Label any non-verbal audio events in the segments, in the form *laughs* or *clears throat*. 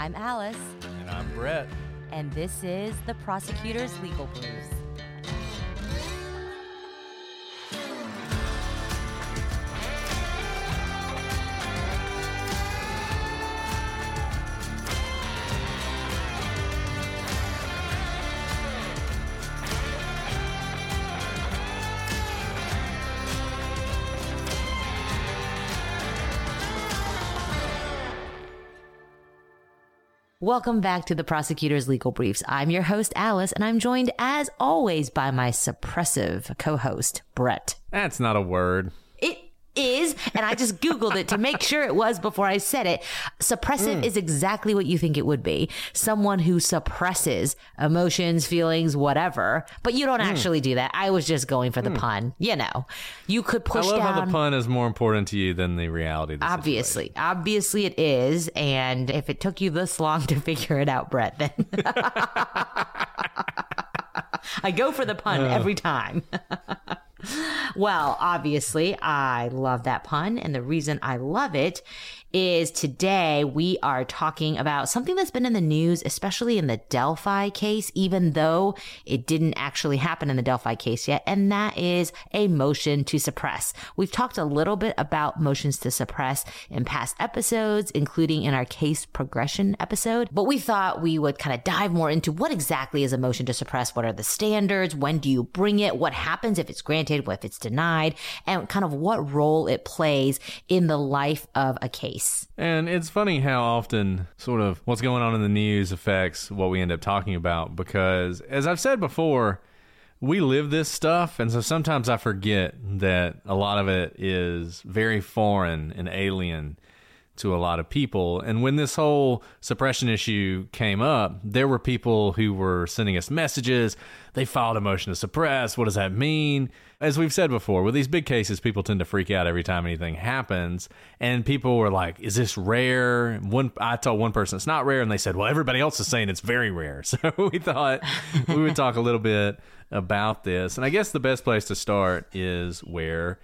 I'm Alice, And I'm Brett. and this is the Prosecutor's Legal Briefs. Welcome back to the Prosecutor's Legal Briefs. I'm your host, Alice, and I'm joined, as always, by my suppressive co host, Brett. That's not a word. Is, and I just Googled it to make sure it was before I said it. Suppressive mm. is exactly what you think it would be someone who suppresses emotions, feelings, whatever. But you don't mm. actually do that. I was just going for the mm. pun. You know, you could push I love down. how the pun is more important to you than the reality. The situation. Obviously, obviously it is. And if it took you this long to *laughs* figure it out, Brett, then *laughs* I go for the pun uh. every time. *laughs* well, obviously, I love that pun. And the reason I love it is today we are talking about something that's been in the news, especially in the Delphi case, even though it didn't actually happen in the Delphi case yet. And that is a motion to suppress. We've talked a little bit about motions to suppress in past episodes, including in our case progression episode, but we thought we would kind of dive more into what exactly is a motion to suppress? What are the standards? When do you bring it? What happens if it's granted? What if it's denied? And kind of what role it plays in the life of a case. And it's funny how often sort of what's going on in the news affects what we end up talking about because, as I've said before, we live this stuff. And so sometimes I forget that a lot of it is very foreign and alien to a lot of people. And when this whole suppression issue came up, there were people who were sending us messages. They filed a motion to suppress. What does that mean? As we've said before, with these big cases, people tend to freak out every time anything happens. And people were like, is this rare? One, I told one person it's not rare. And they said, well, everybody else is saying it's very rare. *laughs* So we thought we would talk a little bit about this. And I guess the best place to start is where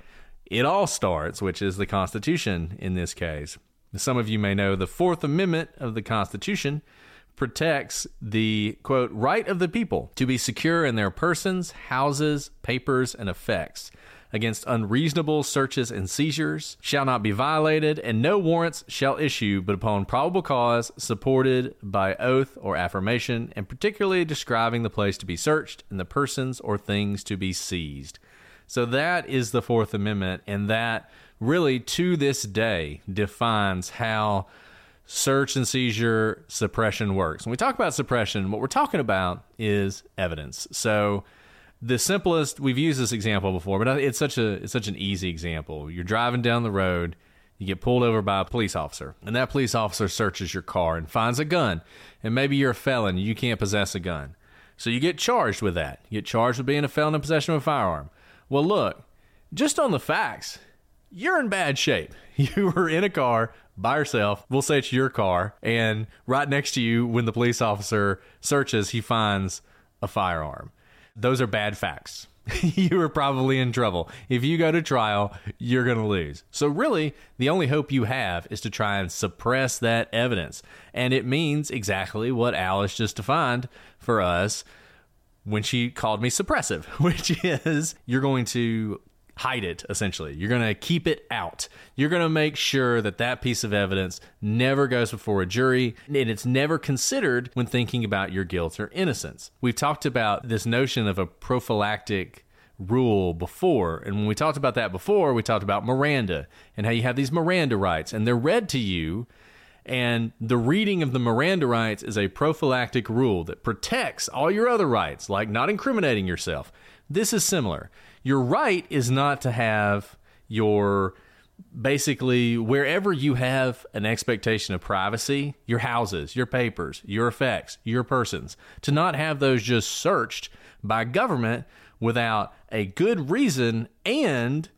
it all starts, which is the Constitution in this case. Some of you may know the Fourth Amendment of the Constitution protects the quote right of the people to be secure in their persons, houses, papers, and effects against unreasonable searches and seizures shall not be violated and no warrants shall issue but upon probable cause supported by oath or affirmation and particularly describing the place to be searched and the persons or things to be seized. So that is the Fourth Amendment, and that really to this day defines how search and seizure suppression works. When we talk about suppression, what we're talking about is evidence. So the simplest we've used this example before, but it's such a it's such an easy example. You're driving down the road, you get pulled over by a police officer, and that police officer searches your car and finds a gun, and maybe you're a felon, you can't possess a gun. So you get charged with that. You get charged with being a felon in possession of a firearm. Well, look, just on the facts, you're in bad shape. *laughs* You were in a car by yourself. We'll say it's your car. And right next to you, when the police officer searches, he finds a firearm. Those are bad facts. *laughs* you are probably in trouble. If you go to trial, you're going to lose. So, really, the only hope you have is to try and suppress that evidence. And it means exactly what Alice just defined for us when she called me suppressive, *laughs* which is you're going to hide it essentially. You're going to keep it out. You're going to make sure that that piece of evidence never goes before a jury and it's never considered when thinking about your guilt or innocence. We've talked about this notion of a prophylactic rule before. And when we talked about that before, we talked about Miranda and how you have these Miranda rights and they're read to you and the reading of the Miranda rights is a prophylactic rule that protects all your other rights, like not incriminating yourself. This is similar. Your right is not to have your basically wherever you have an expectation of privacy, your houses, your papers, your effects, your persons, to not have those just searched by government without a good reason and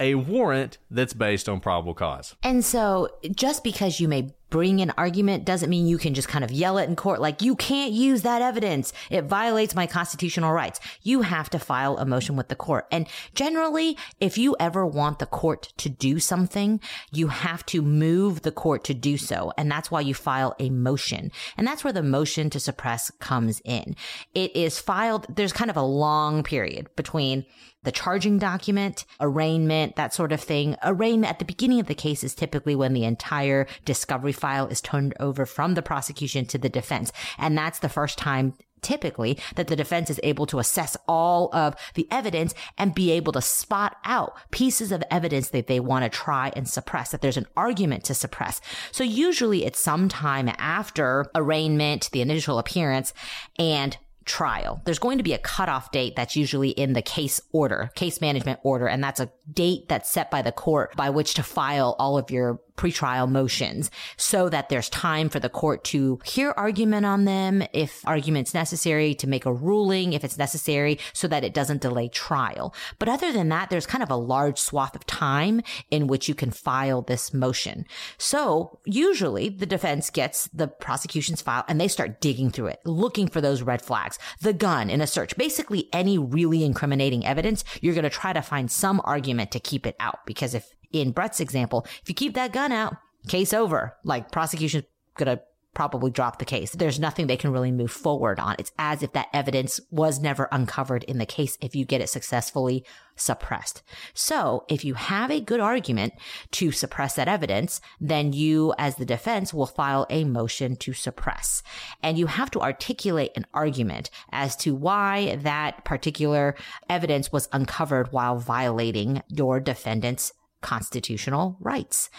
a warrant that's based on probable cause. And so, just because you may bring an argument doesn't mean you can just kind of yell it in court like you can't use that evidence. It violates my constitutional rights. You have to file a motion with the court. And generally, if you ever want the court to do something, you have to move the court to do so. And that's why you file a motion. And that's where the motion to suppress comes in. It is filed. There's kind of a long period between the charging document, arraignment, that sort of thing. Arraignment at the beginning of the case is typically when the entire discovery file is turned over from the prosecution to the defense. And that's the first time typically that the defense is able to assess all of the evidence and be able to spot out pieces of evidence that they want to try and suppress, that there's an argument to suppress. So usually it's sometime after arraignment, the initial appearance, and trial. There's going to be a cutoff date that's usually in the case order, case management order, and that's a date that's set by the court by which to file all of your pretrial motions so that there's time for the court to hear argument on them if argument's necessary to make a ruling if it's necessary so that it doesn't delay trial. But other than that, there's kind of a large swath of time in which you can file this motion. So usually the defense gets the prosecution's file and they start digging through it, looking for those red flags, the gun in a search, basically any really incriminating evidence. You're going to try to find some argument to keep it out because if in Brett's example, if you keep that gun out, case over. Like prosecution's gonna probably drop the case. There's nothing they can really move forward on. It's as if that evidence was never uncovered in the case if you get it successfully suppressed. So if you have a good argument to suppress that evidence, then you as the defense will file a motion to suppress. And you have to articulate an argument as to why that particular evidence was uncovered while violating your defendant's constitutional rights.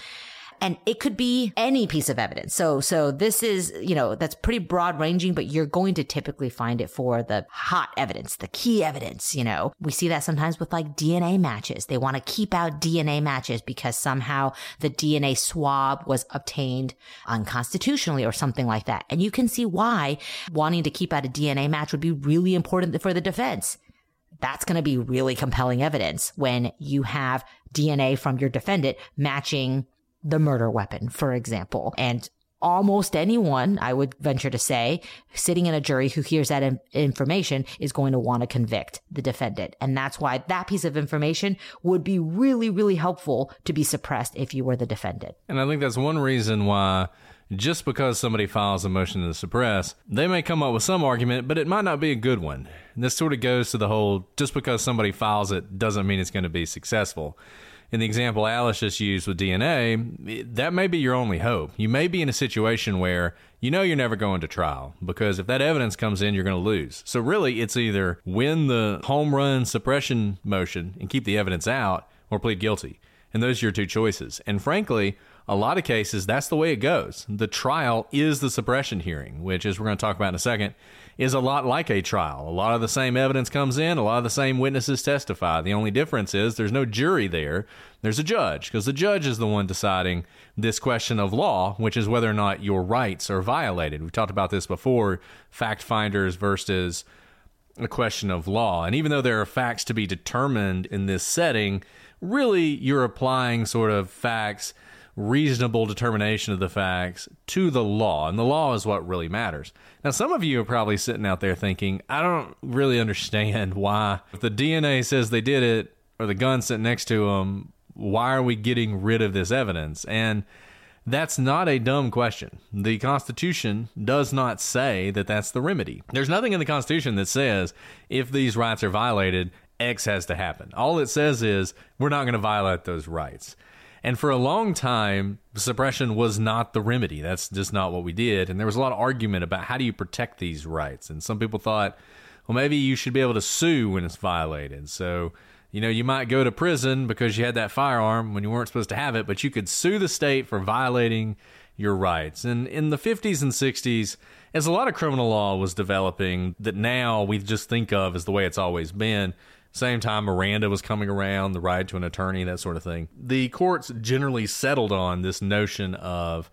And it could be any piece of evidence. So, so this is, you know, that's pretty broad ranging, but you're going to typically find it for the hot evidence, the key evidence, you know. We see that sometimes with like DNA matches. They want to keep out DNA matches because somehow the DNA swab was obtained unconstitutionally or something like that. And you can see why wanting to keep out a DNA match would be really important for the defense that's going to be really compelling evidence when you have DNA from your defendant matching the murder weapon, for example. And almost anyone, I would venture to say, sitting in a jury who hears that in- information is going to want to convict the defendant. And that's why that piece of information would be really, really helpful to be suppressed if you were the defendant. And I think that's one reason why just because somebody files a motion to suppress, they may come up with some argument, but it might not be a good one. And this sort of goes to the whole just because somebody files it doesn't mean it's going to be successful. In the example Alice just used with DNA, that may be your only hope. You may be in a situation where you know you're never going to trial because if that evidence comes in, you're going to lose. So, really, it's either win the home run suppression motion and keep the evidence out or plead guilty. And those are your two choices. And frankly, a lot of cases, that's the way it goes. The trial is the suppression hearing, which, as we're going to talk about in a second, is a lot like a trial. A lot of the same evidence comes in, a lot of the same witnesses testify. The only difference is there's no jury there, there's a judge, because the judge is the one deciding this question of law, which is whether or not your rights are violated. We've talked about this before fact finders versus a question of law. And even though there are facts to be determined in this setting, really you're applying sort of facts reasonable determination of the facts to the law. And the law is what really matters. Now, some of you are probably sitting out there thinking, I don't really understand *laughs* why, if the DNA says they did it or the gun sitting next to them, why are we getting rid of this evidence? And that's not a dumb question. The Constitution does not say that that's the remedy. There's nothing in the Constitution that says if these rights are violated, X has to happen. All it says is we're not going to violate those rights. And for a long time, suppression was not the remedy. That's just not what we did. And there was a lot of argument about how do you protect these rights. And some people thought, well, maybe you should be able to sue when it's violated. So, you know, you might go to prison because you had that firearm when you weren't supposed to have it, but you could sue the state for violating your rights. And in the 50s and 60s, as a lot of criminal law was developing that now we just think of as the way it's always been, same time, Miranda was coming around, the right to an attorney, that sort of thing. The courts generally settled on this notion of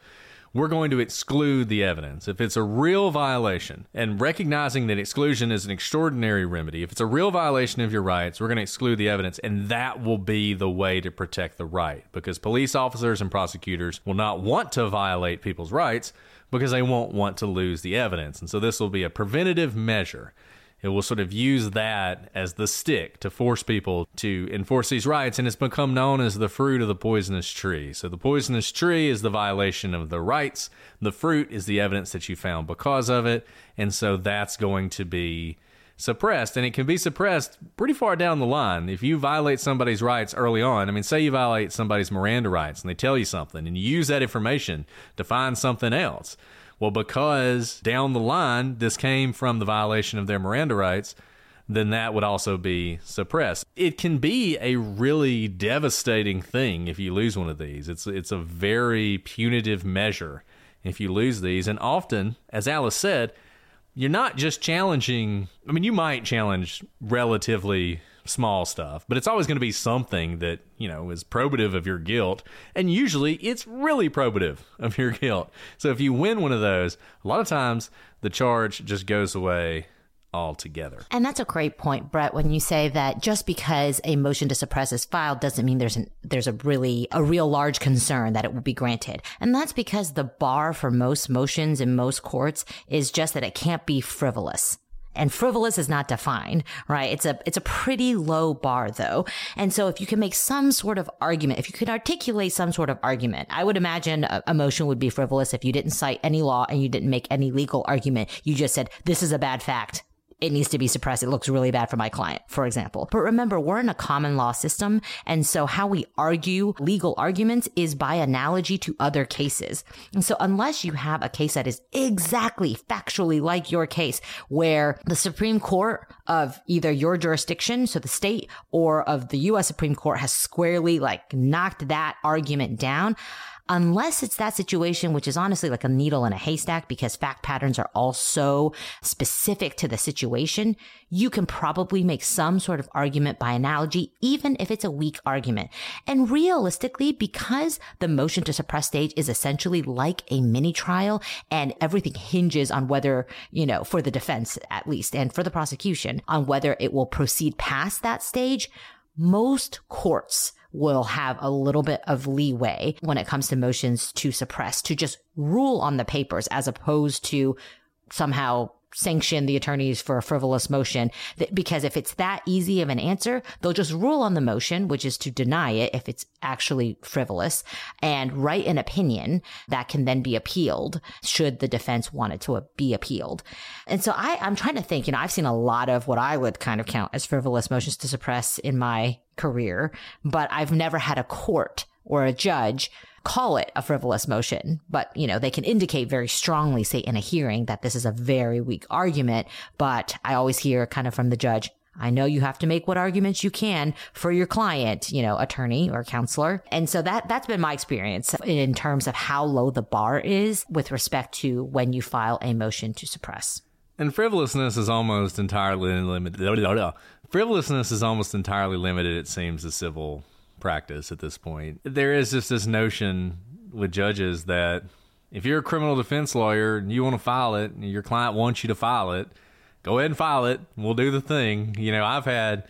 we're going to exclude the evidence. If it's a real violation, and recognizing that exclusion is an extraordinary remedy, if it's a real violation of your rights, we're going to exclude the evidence, and that will be the way to protect the right. Because police officers and prosecutors will not want to violate people's rights because they won't want to lose the evidence. And so this will be a preventative measure it will sort of use that as the stick to force people to enforce these rights, and it's become known as the fruit of the poisonous tree. So, the poisonous tree is the violation of the rights, the fruit is the evidence that you found because of it, and so that's going to be suppressed. And it can be suppressed pretty far down the line. If you violate somebody's rights early on i mean say you violate somebody's miranda rights and they tell you something and you use that information to find something else well, because down the line this came from the violation of their Miranda rights, then that would also be suppressed. It can be a really devastating thing if you lose one of these. It's it's a very punitive measure if you lose these, and often, as Alice said, you're not just challenging. I mean, you might challenge relatively small stuff, but it's always going to be something that, you know, is probative of your guilt. And usually it's really probative *laughs* of your guilt. So if you win one of those, a lot of times the charge just goes away altogether. And that's a great point, Brett, when you say that just because a motion to suppress is filed doesn't mean there's an, there's a really a real large concern that it will be granted. And that's because the bar for most motions in most courts is just that it can't be frivolous and frivolous is not defined, right? It's a, it's a pretty low bar though. And so if you can make some sort of argument, if you could articulate some sort of argument, I would imagine a, a motion would be frivolous if you didn't cite any law and you didn't make any legal argument. You just said, this is a bad fact it needs to be suppressed. It looks really bad for my client, for example. But remember, we're in a common law system. And so how we argue legal arguments is by analogy to other cases. And so unless you have a case that is exactly factually like your case, where the Supreme Court of either your jurisdiction, so the state, or of the U.S. Supreme Court has squarely like knocked that argument down, unless it's that situation, which is honestly like a needle in a haystack because fact patterns are all so specific to the situation, you can probably make some sort of argument by analogy, even if it's a weak argument. And realistically, because the motion to suppress stage is essentially like a mini trial and everything hinges on whether, you know, for the defense at least and for the prosecution on whether it will proceed past that stage, most courts will have a little bit of leeway when it comes to motions to suppress, to just rule on the papers as opposed to somehow sanction the attorneys for a frivolous motion because if it's that easy of an answer, they'll just rule on the motion, which is to deny it if it's actually frivolous and write an opinion that can then be appealed should the defense want it to be appealed. And so I, I'm trying to think, you know, I've seen a lot of what I would kind of count as frivolous motions to suppress in my career, but I've never had a court or a judge call it a frivolous motion, but you know, they can indicate very strongly, say in a hearing that this is a very weak argument. But I always hear kind of from the judge, I know you have to make what arguments you can for your client, you know, attorney or counselor. And so that, that's been my experience in terms of how low the bar is with respect to when you file a motion to suppress. And frivolousness is almost entirely limited. Frivolousness is almost entirely limited, it seems, to civil practice at this point. There is just this notion with judges that if you're a criminal defense lawyer and you want to file it, and your client wants you to file it, go ahead and file it. We'll do the thing. You know, I've had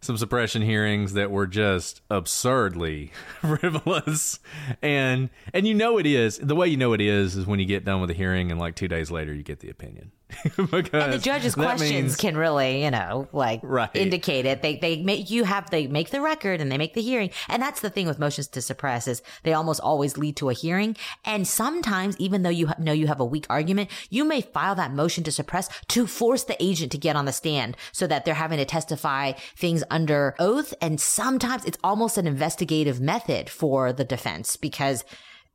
some suppression hearings that were just absurdly *laughs* frivolous and and you know it is the way you know it is is when you get done with the hearing and like two days later you get the opinion *laughs* because and the judge's questions means, can really, you know, like right. indicate it. They they make you have they make the record and they make the hearing. And that's the thing with motions to suppress is they almost always lead to a hearing. And sometimes, even though you know you have a weak argument, you may file that motion to suppress to force the agent to get on the stand so that they're having to testify things under oath. And sometimes it's almost an investigative method for the defense because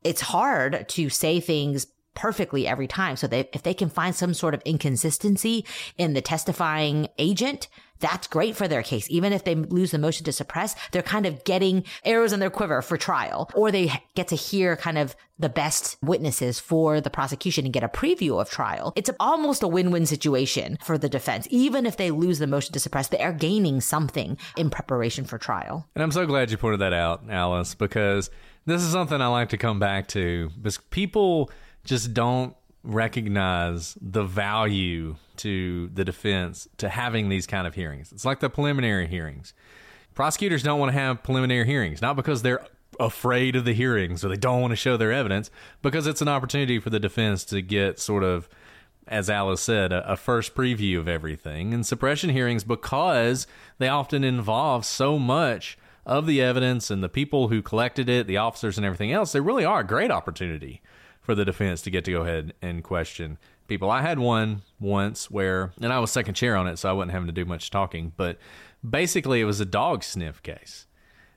it's hard to say things perfectly every time. So they, if they can find some sort of inconsistency in the testifying agent, that's great for their case. Even if they lose the motion to suppress, they're kind of getting arrows in their quiver for trial, or they get to hear kind of the best witnesses for the prosecution and get a preview of trial. It's almost a win-win situation for the defense. Even if they lose the motion to suppress, they are gaining something in preparation for trial. And I'm so glad you pointed that out, Alice, because This is something I like to come back to because people just don't recognize the value to the defense to having these kind of hearings. It's like the preliminary hearings. Prosecutors don't want to have preliminary hearings, not because they're afraid of the hearings or they don't want to show their evidence, because it's an opportunity for the defense to get sort of, as Alice said, a, a first preview of everything. And suppression hearings, because they often involve so much of the evidence and the people who collected it, the officers and everything else, they really are a great opportunity for the defense to get to go ahead and question people. I had one once where, and I was second chair on it, so I wasn't having to do much talking, but basically it was a dog sniff case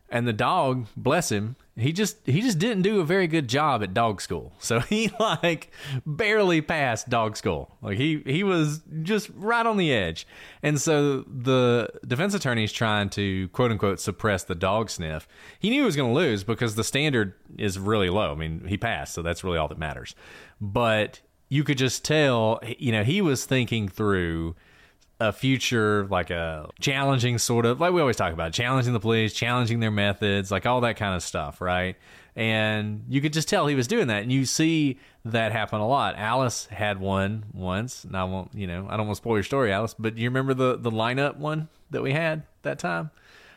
and the dog bless him he just he just didn't do a very good job at dog school. So *laughs* he like barely passed dog school. Like he he was just right on the edge. And so the defense attorney is trying to quote unquote suppress the dog sniff. He knew he was going to lose because the standard is really low. I mean he passed so that's really all that matters. But you could just tell you know he was thinking through a future like a challenging sort of like we always talk about challenging the police challenging their methods like all that kind of stuff right? And you could just tell he was doing that and you see that happen a lot. Alice had one once and i won't you know i don't want to spoil your story alice but you remember the the lineup one that we had that time?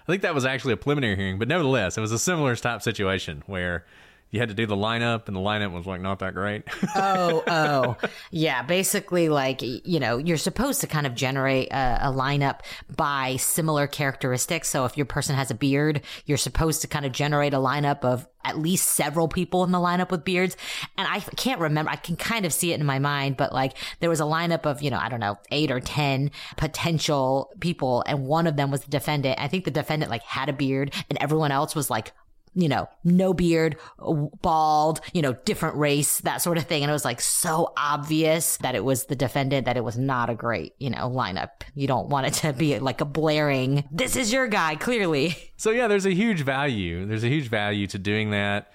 I think that was actually a preliminary hearing but nevertheless it was a similar type situation where you had to do the lineup and the lineup was like not that great. *laughs* oh, oh. Yeah, basically like you know, you're supposed to kind of generate a, a, lineup by similar characteristics. So if your person has a beard, you're supposed to kind of generate a lineup of at least several people in the lineup with beards. And I can't remember, I can kind of see it in my mind, but like there was a lineup of, you know, I don't know, eight or 10 potential people. And one of them was the defendant. I think the defendant like had a beard and everyone else was like you know, no beard, uh, bald, you know, different race, that sort of thing. And it was like so obvious that it was the defendant that it was not a great, you know, lineup. You don't want it to be like a blaring, this is your guy, clearly. So yeah, there's a huge value. There's a huge value to doing that.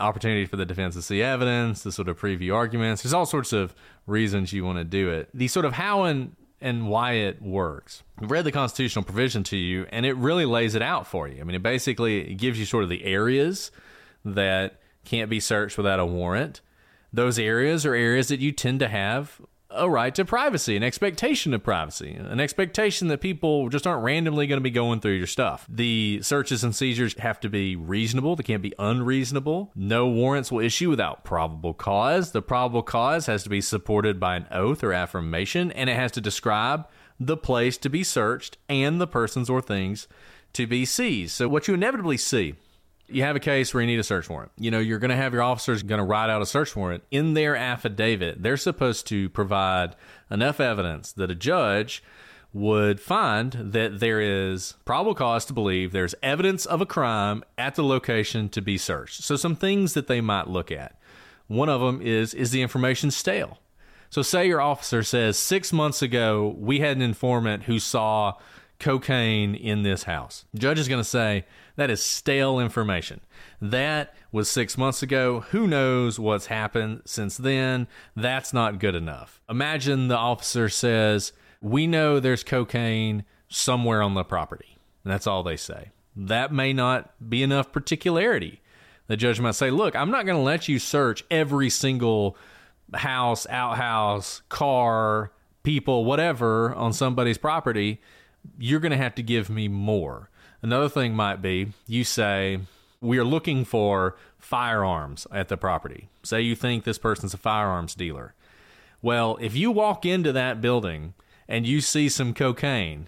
Opportunity for the defense to see evidence, to sort of preview arguments. There's all sorts of reasons you want to do it. The sort of how and and why it works. I've read the constitutional provision to you, and it really lays it out for you. I mean, it basically gives you sort of the areas that can't be searched without a warrant. Those areas are areas that you tend to have a right to privacy, an expectation of privacy, an expectation that people just aren't randomly going to be going through your stuff. The searches and seizures have to be reasonable, they can't be unreasonable. No warrants will issue without probable cause. The probable cause has to be supported by an oath or affirmation, and it has to describe the place to be searched and the persons or things to be seized. So, what you inevitably see you have a case where you need a search warrant. You know, you're going to have your officers going to write out a search warrant. In their affidavit, they're supposed to provide enough evidence that a judge would find that there is probable cause to believe there's evidence of a crime at the location to be searched. So some things that they might look at. One of them is is the information stale? So say your officer says 6 months ago we had an informant who saw cocaine in this house. The judge is going to say that is stale information. That was six months ago. Who knows what's happened since then? That's not good enough. Imagine the officer says, We know there's cocaine somewhere on the property. And that's all they say. That may not be enough particularity. The judge might say, Look, I'm not going to let you search every single house, outhouse, car, people, whatever on somebody's property. You're going to have to give me more. Another thing might be you say, We are looking for firearms at the property. Say you think this person's a firearms dealer. Well, if you walk into that building and you see some cocaine,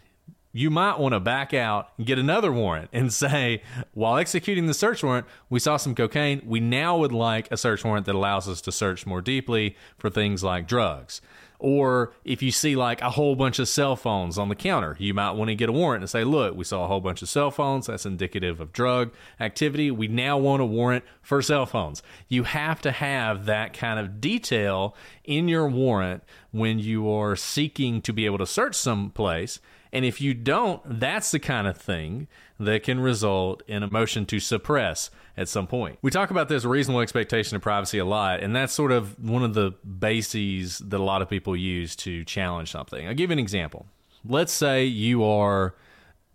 you might want to back out and get another warrant and *laughs* say, while executing the search warrant, we saw some cocaine. We now would like a search warrant that allows us to search more deeply for things like drugs. Or if you see like a whole bunch of cell phones on the counter, you might want to get a warrant and say, look, we saw a whole bunch of cell phones. That's indicative of drug activity. We now want a warrant for cell phones. You have to have that kind of detail in your warrant when you are seeking to be able to search some place. And if you don't, that's the kind of thing that can result in a motion to suppress at some point. We talk about this reasonable expectation of privacy a lot, and that's sort of one of the bases that a lot of people use to challenge something. I'll give you an example. Let's say you are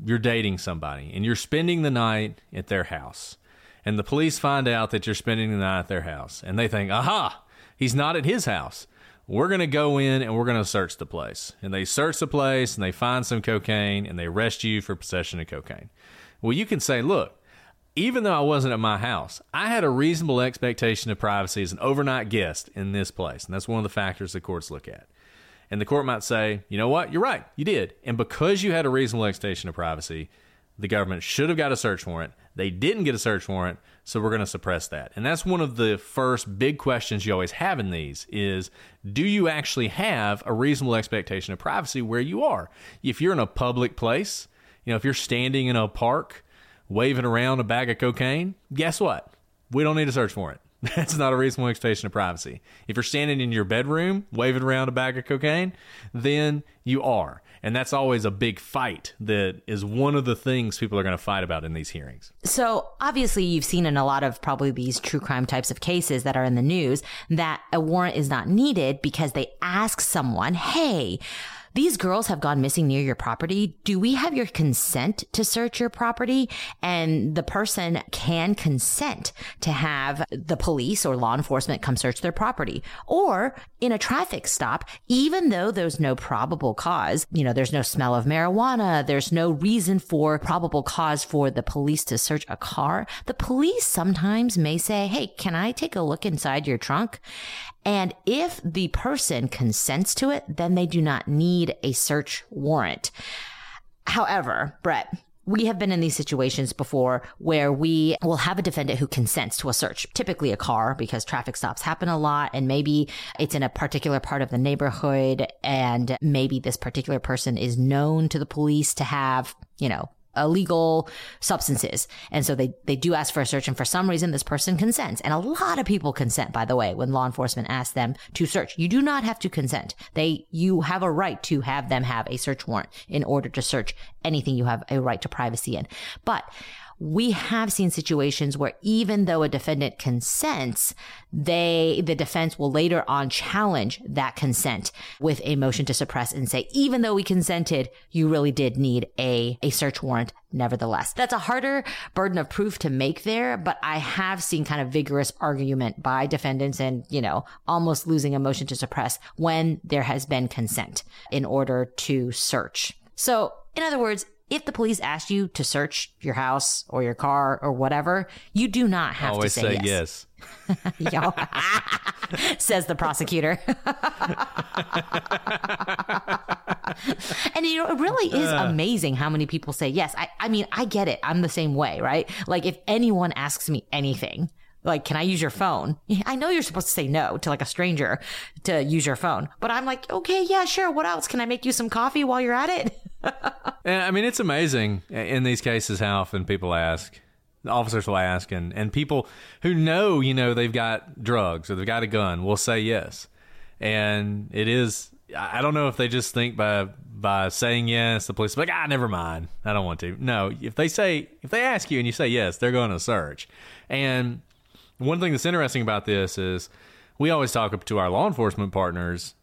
you're dating somebody and you're spending the night at their house. and the police find out that you're spending the night at their house, and they think, aha, he's not at his house. We're going to go in and we're going to search the place. And they search the place and they find some cocaine and they arrest you for possession of cocaine. Well, you can say, look, even though I wasn't at my house, I had a reasonable expectation of privacy as an overnight guest in this place. And that's one of the factors the courts look at. And the court might say, you know what, you're right, you did. And because you had a reasonable expectation of privacy, the government should have got a search warrant. They didn't get a search warrant, so we're going to suppress that. And that's one of the first big questions you always have in these is do you actually have a reasonable expectation of privacy where you are? If you're in a public place, you know, if you're standing in a park waving around a bag of cocaine, guess what? We don't need a search warrant. *laughs* That's not a reasonable expectation of privacy. If you're standing in your bedroom waving around a bag of cocaine, then you are. And that's always a big fight that is one of the things people are going to fight about in these hearings. So, obviously, you've seen in a lot of probably these true crime types of cases that are in the news that a warrant is not needed because they ask someone, hey, these girls have gone missing near your property. Do we have your consent to search your property? And the person can consent to have the police or law enforcement come search their property. Or in a traffic stop, even though there's no probable cause, you know, there's no smell of marijuana, there's no reason for probable cause for the police to search a car, the police sometimes may say, Hey, can I take a look inside your trunk? And if the person consents to it, then they do not need a search warrant. However, Brett, we have been in these situations before where we will have a defendant who consents to a search, typically a car, because traffic stops happen a lot. And maybe it's in a particular part of the neighborhood. And maybe this particular person is known to the police to have, you know, Uh, illegal substances. And so they, they do ask for a search. And for some reason, this person consents. And a lot of people consent, by the way, when law enforcement asks them to search. You do not have to consent. They, you have a right to have them have a search warrant in order to search anything you have a right to privacy in. But we have seen situations where even though a defendant consents, they, the defense will later on challenge that consent with a motion to suppress and say, even though we consented, you really did need a, a search warrant nevertheless. That's a harder burden of proof to make there, but I have seen kind of vigorous argument by defendants and, you know, almost losing a motion to suppress when there has been consent in order to search. So, in other words, if the police ask you to search your house or your car or whatever, you do not have Always to say, say yes. *laughs* *laughs* says the prosecutor. and you know, it really is ah. amazing how many people say yes. I, I mean, I get it. I'm the same way, right? Like if anyone asks me anything, like, can I use your phone? I know you're supposed to say no to like a stranger to use your phone, but I'm like, okay, yeah, sure. What else? Can I make you some coffee while you're at it? And I mean, it's amazing in these cases how often people ask. Officers will ask, and, and people who know, you know, they've got drugs or they've got a gun will say yes. And it is, I don't know if they just think by by saying yes, the police like, ah, never mind, I don't want to. No, if they say, if they ask you and you say yes, they're going to search. And one thing that's interesting about this is we always talk to our law enforcement partners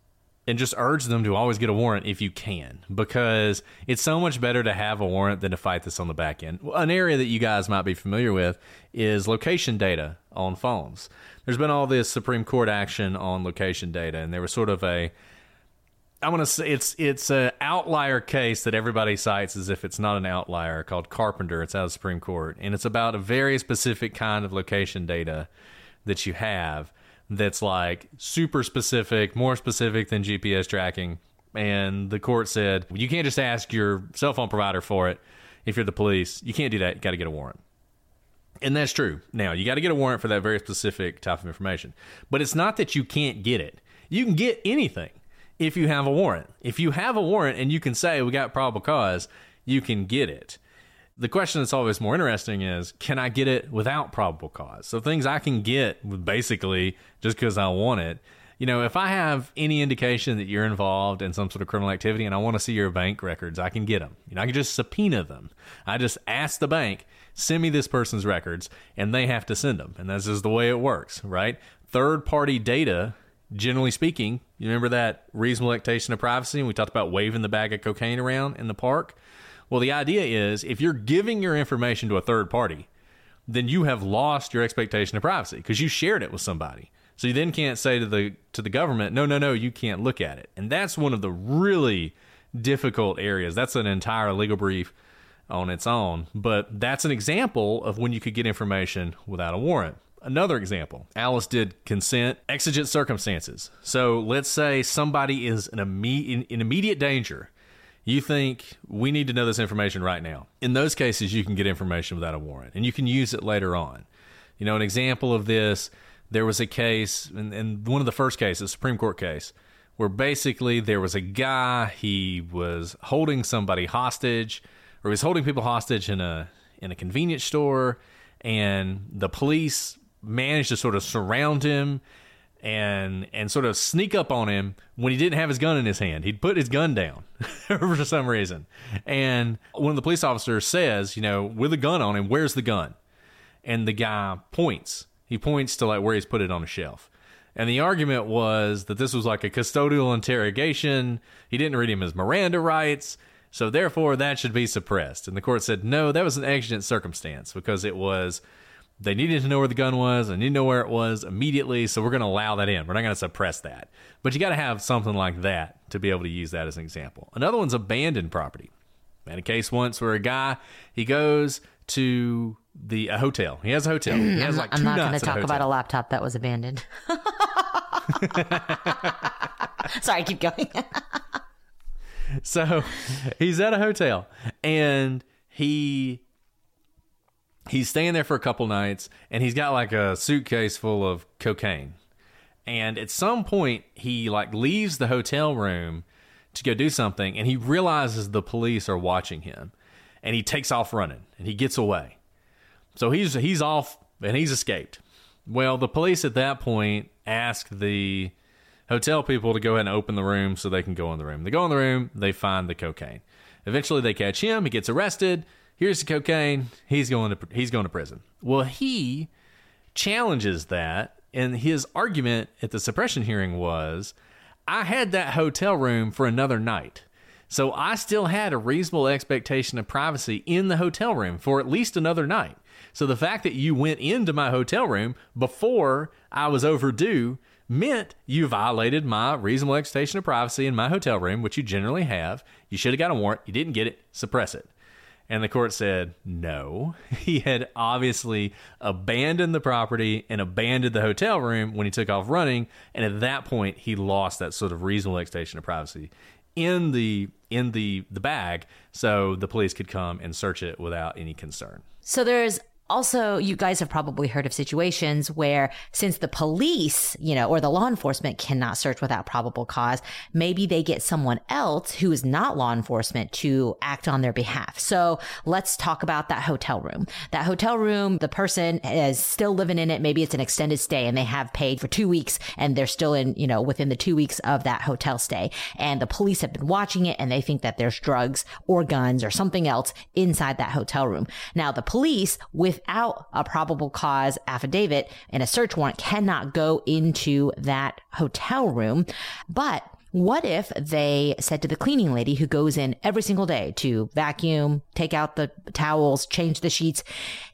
and just urge them to always get a warrant if you can because it's so much better to have a warrant than to fight this on the back end. An area that you guys might be familiar with is location data on phones. There's been all this Supreme Court action on location data, and there was sort of a I want to say it's it's an outlier case that everybody cites as if it's not an outlier called Carpenter. It's out of the Supreme Court, and it's about a very specific kind of location data that you have that's like super specific, more specific than GPS tracking. And the court said, you can't just ask your cell phone provider for it if you're the police. You can't do that. You got to get a warrant. And that's true. Now, you got to get a warrant for that very specific type of information. But it's not that you can't get it. You can get anything if you have a warrant. If you have a warrant and you can say, we got probable cause, you can get it. The question that's always more interesting is can I get it without probable cause? So things I can get basically just because I want it. You know, if I have any indication that you're involved in some sort of criminal activity and I want to see your bank records, I can get them. You know, I can just subpoena them. I just ask the bank, send me this person's records, and they have to send them. And that's just the way it works, right? Third party data, generally speaking, you remember that reasonable expectation of privacy? We talked about waving the bag of cocaine around in the park. Well, the idea is if you're giving your information to a third party, then you have lost your expectation of privacy because you shared it with somebody. So you then can't say to the to the government, no, no, no, you can't look at it. And that's one of the really difficult areas. That's an entire legal brief on its own. But that's an example of when you could get information without a warrant. Another example Alice did consent, exigent circumstances. So let's say somebody is in, imme- in, in immediate danger. You think we need to know this information right now. In those cases, you can get information without a warrant and you can use it later on. You know, an example of this there was a case, and, and one of the first cases, Supreme Court case, where basically there was a guy, he was holding somebody hostage, or he was holding people hostage in a in a convenience store, and the police managed to sort of surround him and and sort of sneak up on him when he didn't have his gun in his hand. He'd put his gun down *laughs* for some reason. And one of the police officers says, you know, with a gun on him, where's the gun? And the guy points. He points to like where he's put it on a shelf. And the argument was that this was like a custodial interrogation. He didn't read him his Miranda rights. So therefore that should be suppressed. And the court said, no, that was an exigent circumstance because it was they needed to know where the gun was and to know where it was immediately. So we're going to allow that in. We're not going to suppress that. But you got to have something like that to be able to use that as an example. Another one's abandoned property. I had a case once where a guy he goes to the a hotel. He has a hotel. He *clears throat* has like I'm not going to nights at a talk about a laptop that was abandoned. *laughs* Sorry, keep going. *laughs* So he's at a hotel and he he's staying there for a couple nights and he's got like a suitcase full of cocaine. And at some point he like leaves the hotel room to go do something and he realizes the police are watching him and he takes off running and he gets away. So he's he's off and he's escaped. Well, the police at that point ask the hotel people to go ahead and open the room so they can go in the room. They go in the room, they find the cocaine. Eventually they catch him, he gets arrested. Here's the cocaine. He's going to he's going to prison. Well, he challenges that and his argument at the suppression hearing was I had that hotel room for another night. So I still had a reasonable expectation of privacy in the hotel room for at least another night. So the fact that you went into my hotel room before I was overdue meant you violated my reasonable expectation of privacy in my hotel room, which you generally have. You should have got a warrant. You didn't get it. Suppress it. And the court said no. *laughs* He had obviously abandoned the property and abandoned the hotel room when he took off running. And at that point, he lost that sort of reasonable expectation of privacy in the in the the bag, so the police could come and search it without any concern. So there's also, you guys have probably heard of situations where since the police, you know, or the law enforcement cannot search without probable cause, maybe they get someone else who is not law enforcement to act on their behalf. So let's talk about that hotel room. That hotel room, the person is still living in it. Maybe it's an extended stay and they have paid for two weeks and they're still in, you know, within the two weeks of that hotel stay. And the police have been watching it and they think that there's drugs or guns or something else inside that hotel room. Now the police with without a probable cause affidavit and a search warrant cannot go into that hotel room. But what if they said to the cleaning lady who goes in every single day to vacuum, take out the towels, change the sheets,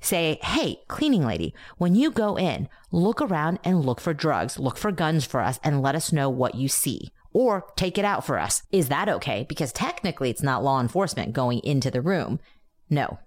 say, Hey, cleaning lady, when you go in, look around and look for drugs, look for guns for us and let us know what you see or take it out for us. Is that okay? Because technically it's not law enforcement going into the room. No,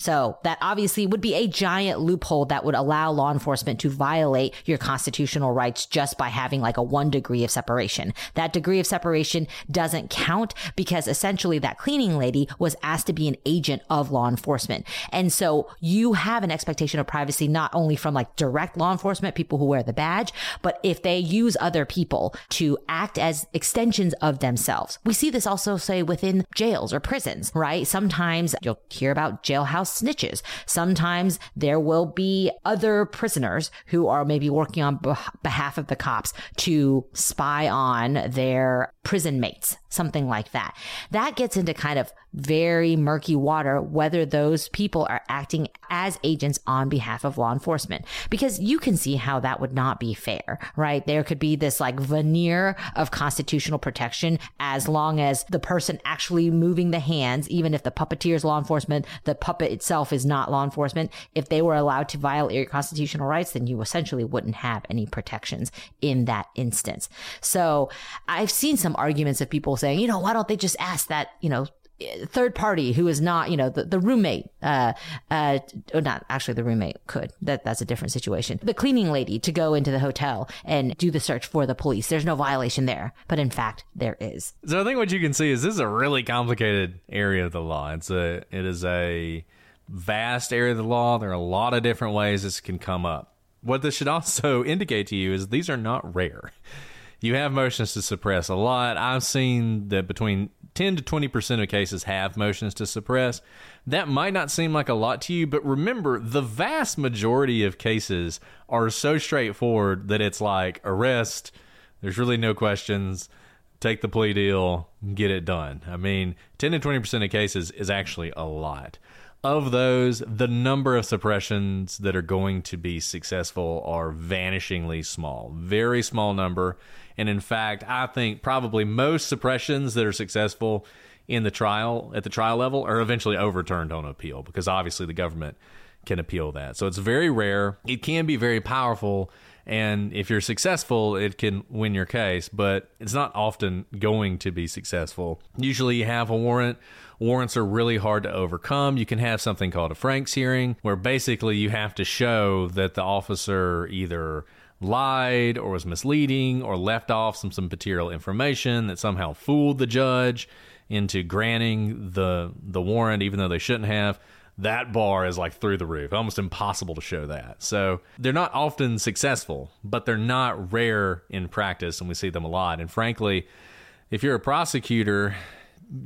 so that obviously would be a giant loophole that would allow law enforcement to violate your constitutional rights just by having like a one degree of separation. That degree of separation doesn't count because essentially that cleaning lady was asked to be an agent of law enforcement. And so you have an expectation of privacy not only from like direct law enforcement, people who wear the badge, but if they use other people to act as extensions of themselves. We see this also say within jails or prisons, right? Sometimes you'll hear about jailhouse snitches. Sometimes there will be other prisoners who are maybe working on behalf of the cops to spy on their prison mates, something like that. That gets into kind of very murky water whether those people are acting as agents on behalf of law enforcement. Because you can see how that would not be fair, right? There could be this like veneer of constitutional protection as long as the person actually moving the hands, even if the puppeteer is law enforcement, the puppet itself is not law enforcement. If they were allowed to violate your constitutional rights, then you essentially wouldn't have any protections in that instance. So I've seen some arguments of people saying, you know, why don't they just ask that, you know, third party who is not, you know, the, the roommate, uh, uh, not actually the roommate could. That that's a different situation. The cleaning lady to go into the hotel and do the search for the police. There's no violation there, but in fact there is. So I think what you can see is this is a really complicated area of the law. It's a it is a vast area of the law. There are a lot of different ways this can come up. What this should also *laughs* indicate to you is these are not rare. You have motions to suppress a lot. I've seen that between 10 to 20% of cases have motions to suppress. That might not seem like a lot to you, but remember, the vast majority of cases are so straightforward that it's like arrest, there's really no questions, take the plea deal, get it done. I mean, 10 to 20% of cases is actually a lot. Of those, the number of suppressions that are going to be successful are vanishingly small. Very small number. And in fact, I think probably most suppressions that are successful in the trial at the trial level are eventually overturned on appeal because obviously the government can appeal that. So it's very rare. It can be very powerful. And if you're successful, it can win your case, but it's not often going to be successful. Usually you have a warrant. Warrants are really hard to overcome. You can have something called a Franks hearing, where basically you have to show that the officer either lied or was misleading or left off some, some material information that somehow fooled the judge into granting the the warrant even though they shouldn't have. That bar is like through the roof. Almost impossible to show that. So they're not often successful but they're not rare in practice and we see them a lot. And frankly if you're a prosecutor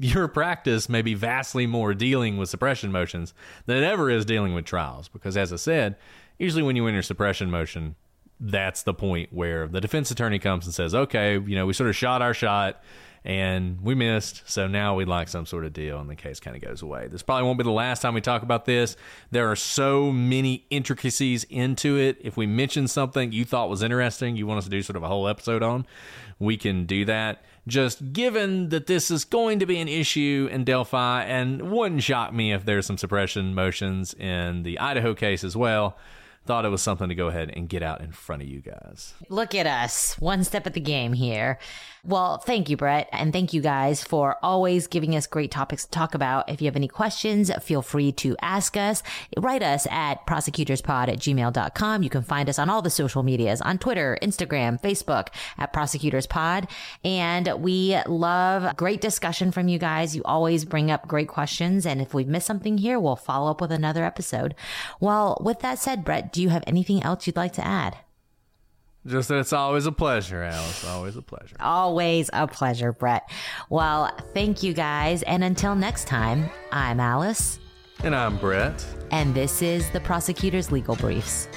your practice may be vastly more dealing with suppression motions than it ever is dealing with trials because as i said usually when you win your suppression motion that's the point where the defense attorney comes and says, okay, you know, we sort of shot our shot and we missed. So now we'd like some sort of deal, and the case kind of goes away. This probably won't be the last time we talk about this. There are so many intricacies into it. If we mention something you thought was interesting, you want us to do sort of a whole episode on, we can do that. Just given that this is going to be an issue in Delphi, and wouldn't shock me if there's some suppression motions in the Idaho case as well thought it was something to go ahead and get out in front of you guys. Look at us, one step at the game here. Well, thank you, Brett. And thank you guys for always giving us great topics to talk about. If you have any questions, feel free to ask us. Write us at prosecutorspod at gmail.com. You can find us on all the social medias on Twitter, Instagram, Facebook at prosecutorspod. And we love great discussion from you guys. You always bring up great questions. And if we've missed something here, we'll follow up with another episode. Well, with that said, Brett, do you have anything else you'd like to add? Just that it's always a pleasure, Alice. Always a pleasure. Always a pleasure, Brett. Well, thank you guys. And until next time, I'm Alice. And I'm Brett. And this is the Prosecutor's Legal Briefs.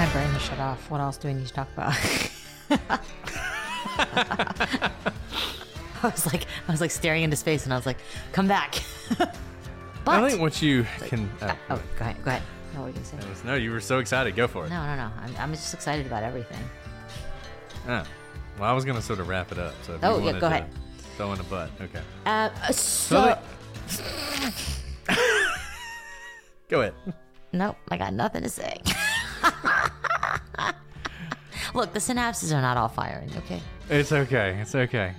My brain shut off. What else do we need to talk about? *laughs* I was like, I was like staring into space, and I was like, "Come back." *laughs* but I think what you can. Uh, oh, go ahead, go ahead. No, what were you gonna say? no, you were so excited. Go for it. No, no, no. I'm, I'm just excited about everything. Oh. Well, I was gonna sort of wrap it up. So if Oh, you yeah, go to ahead. Throw in a butt. Okay. Uh, so *laughs* Go ahead. nope, I got nothing to say. Look, the synapses are not all firing. Okay. It's okay. It's okay.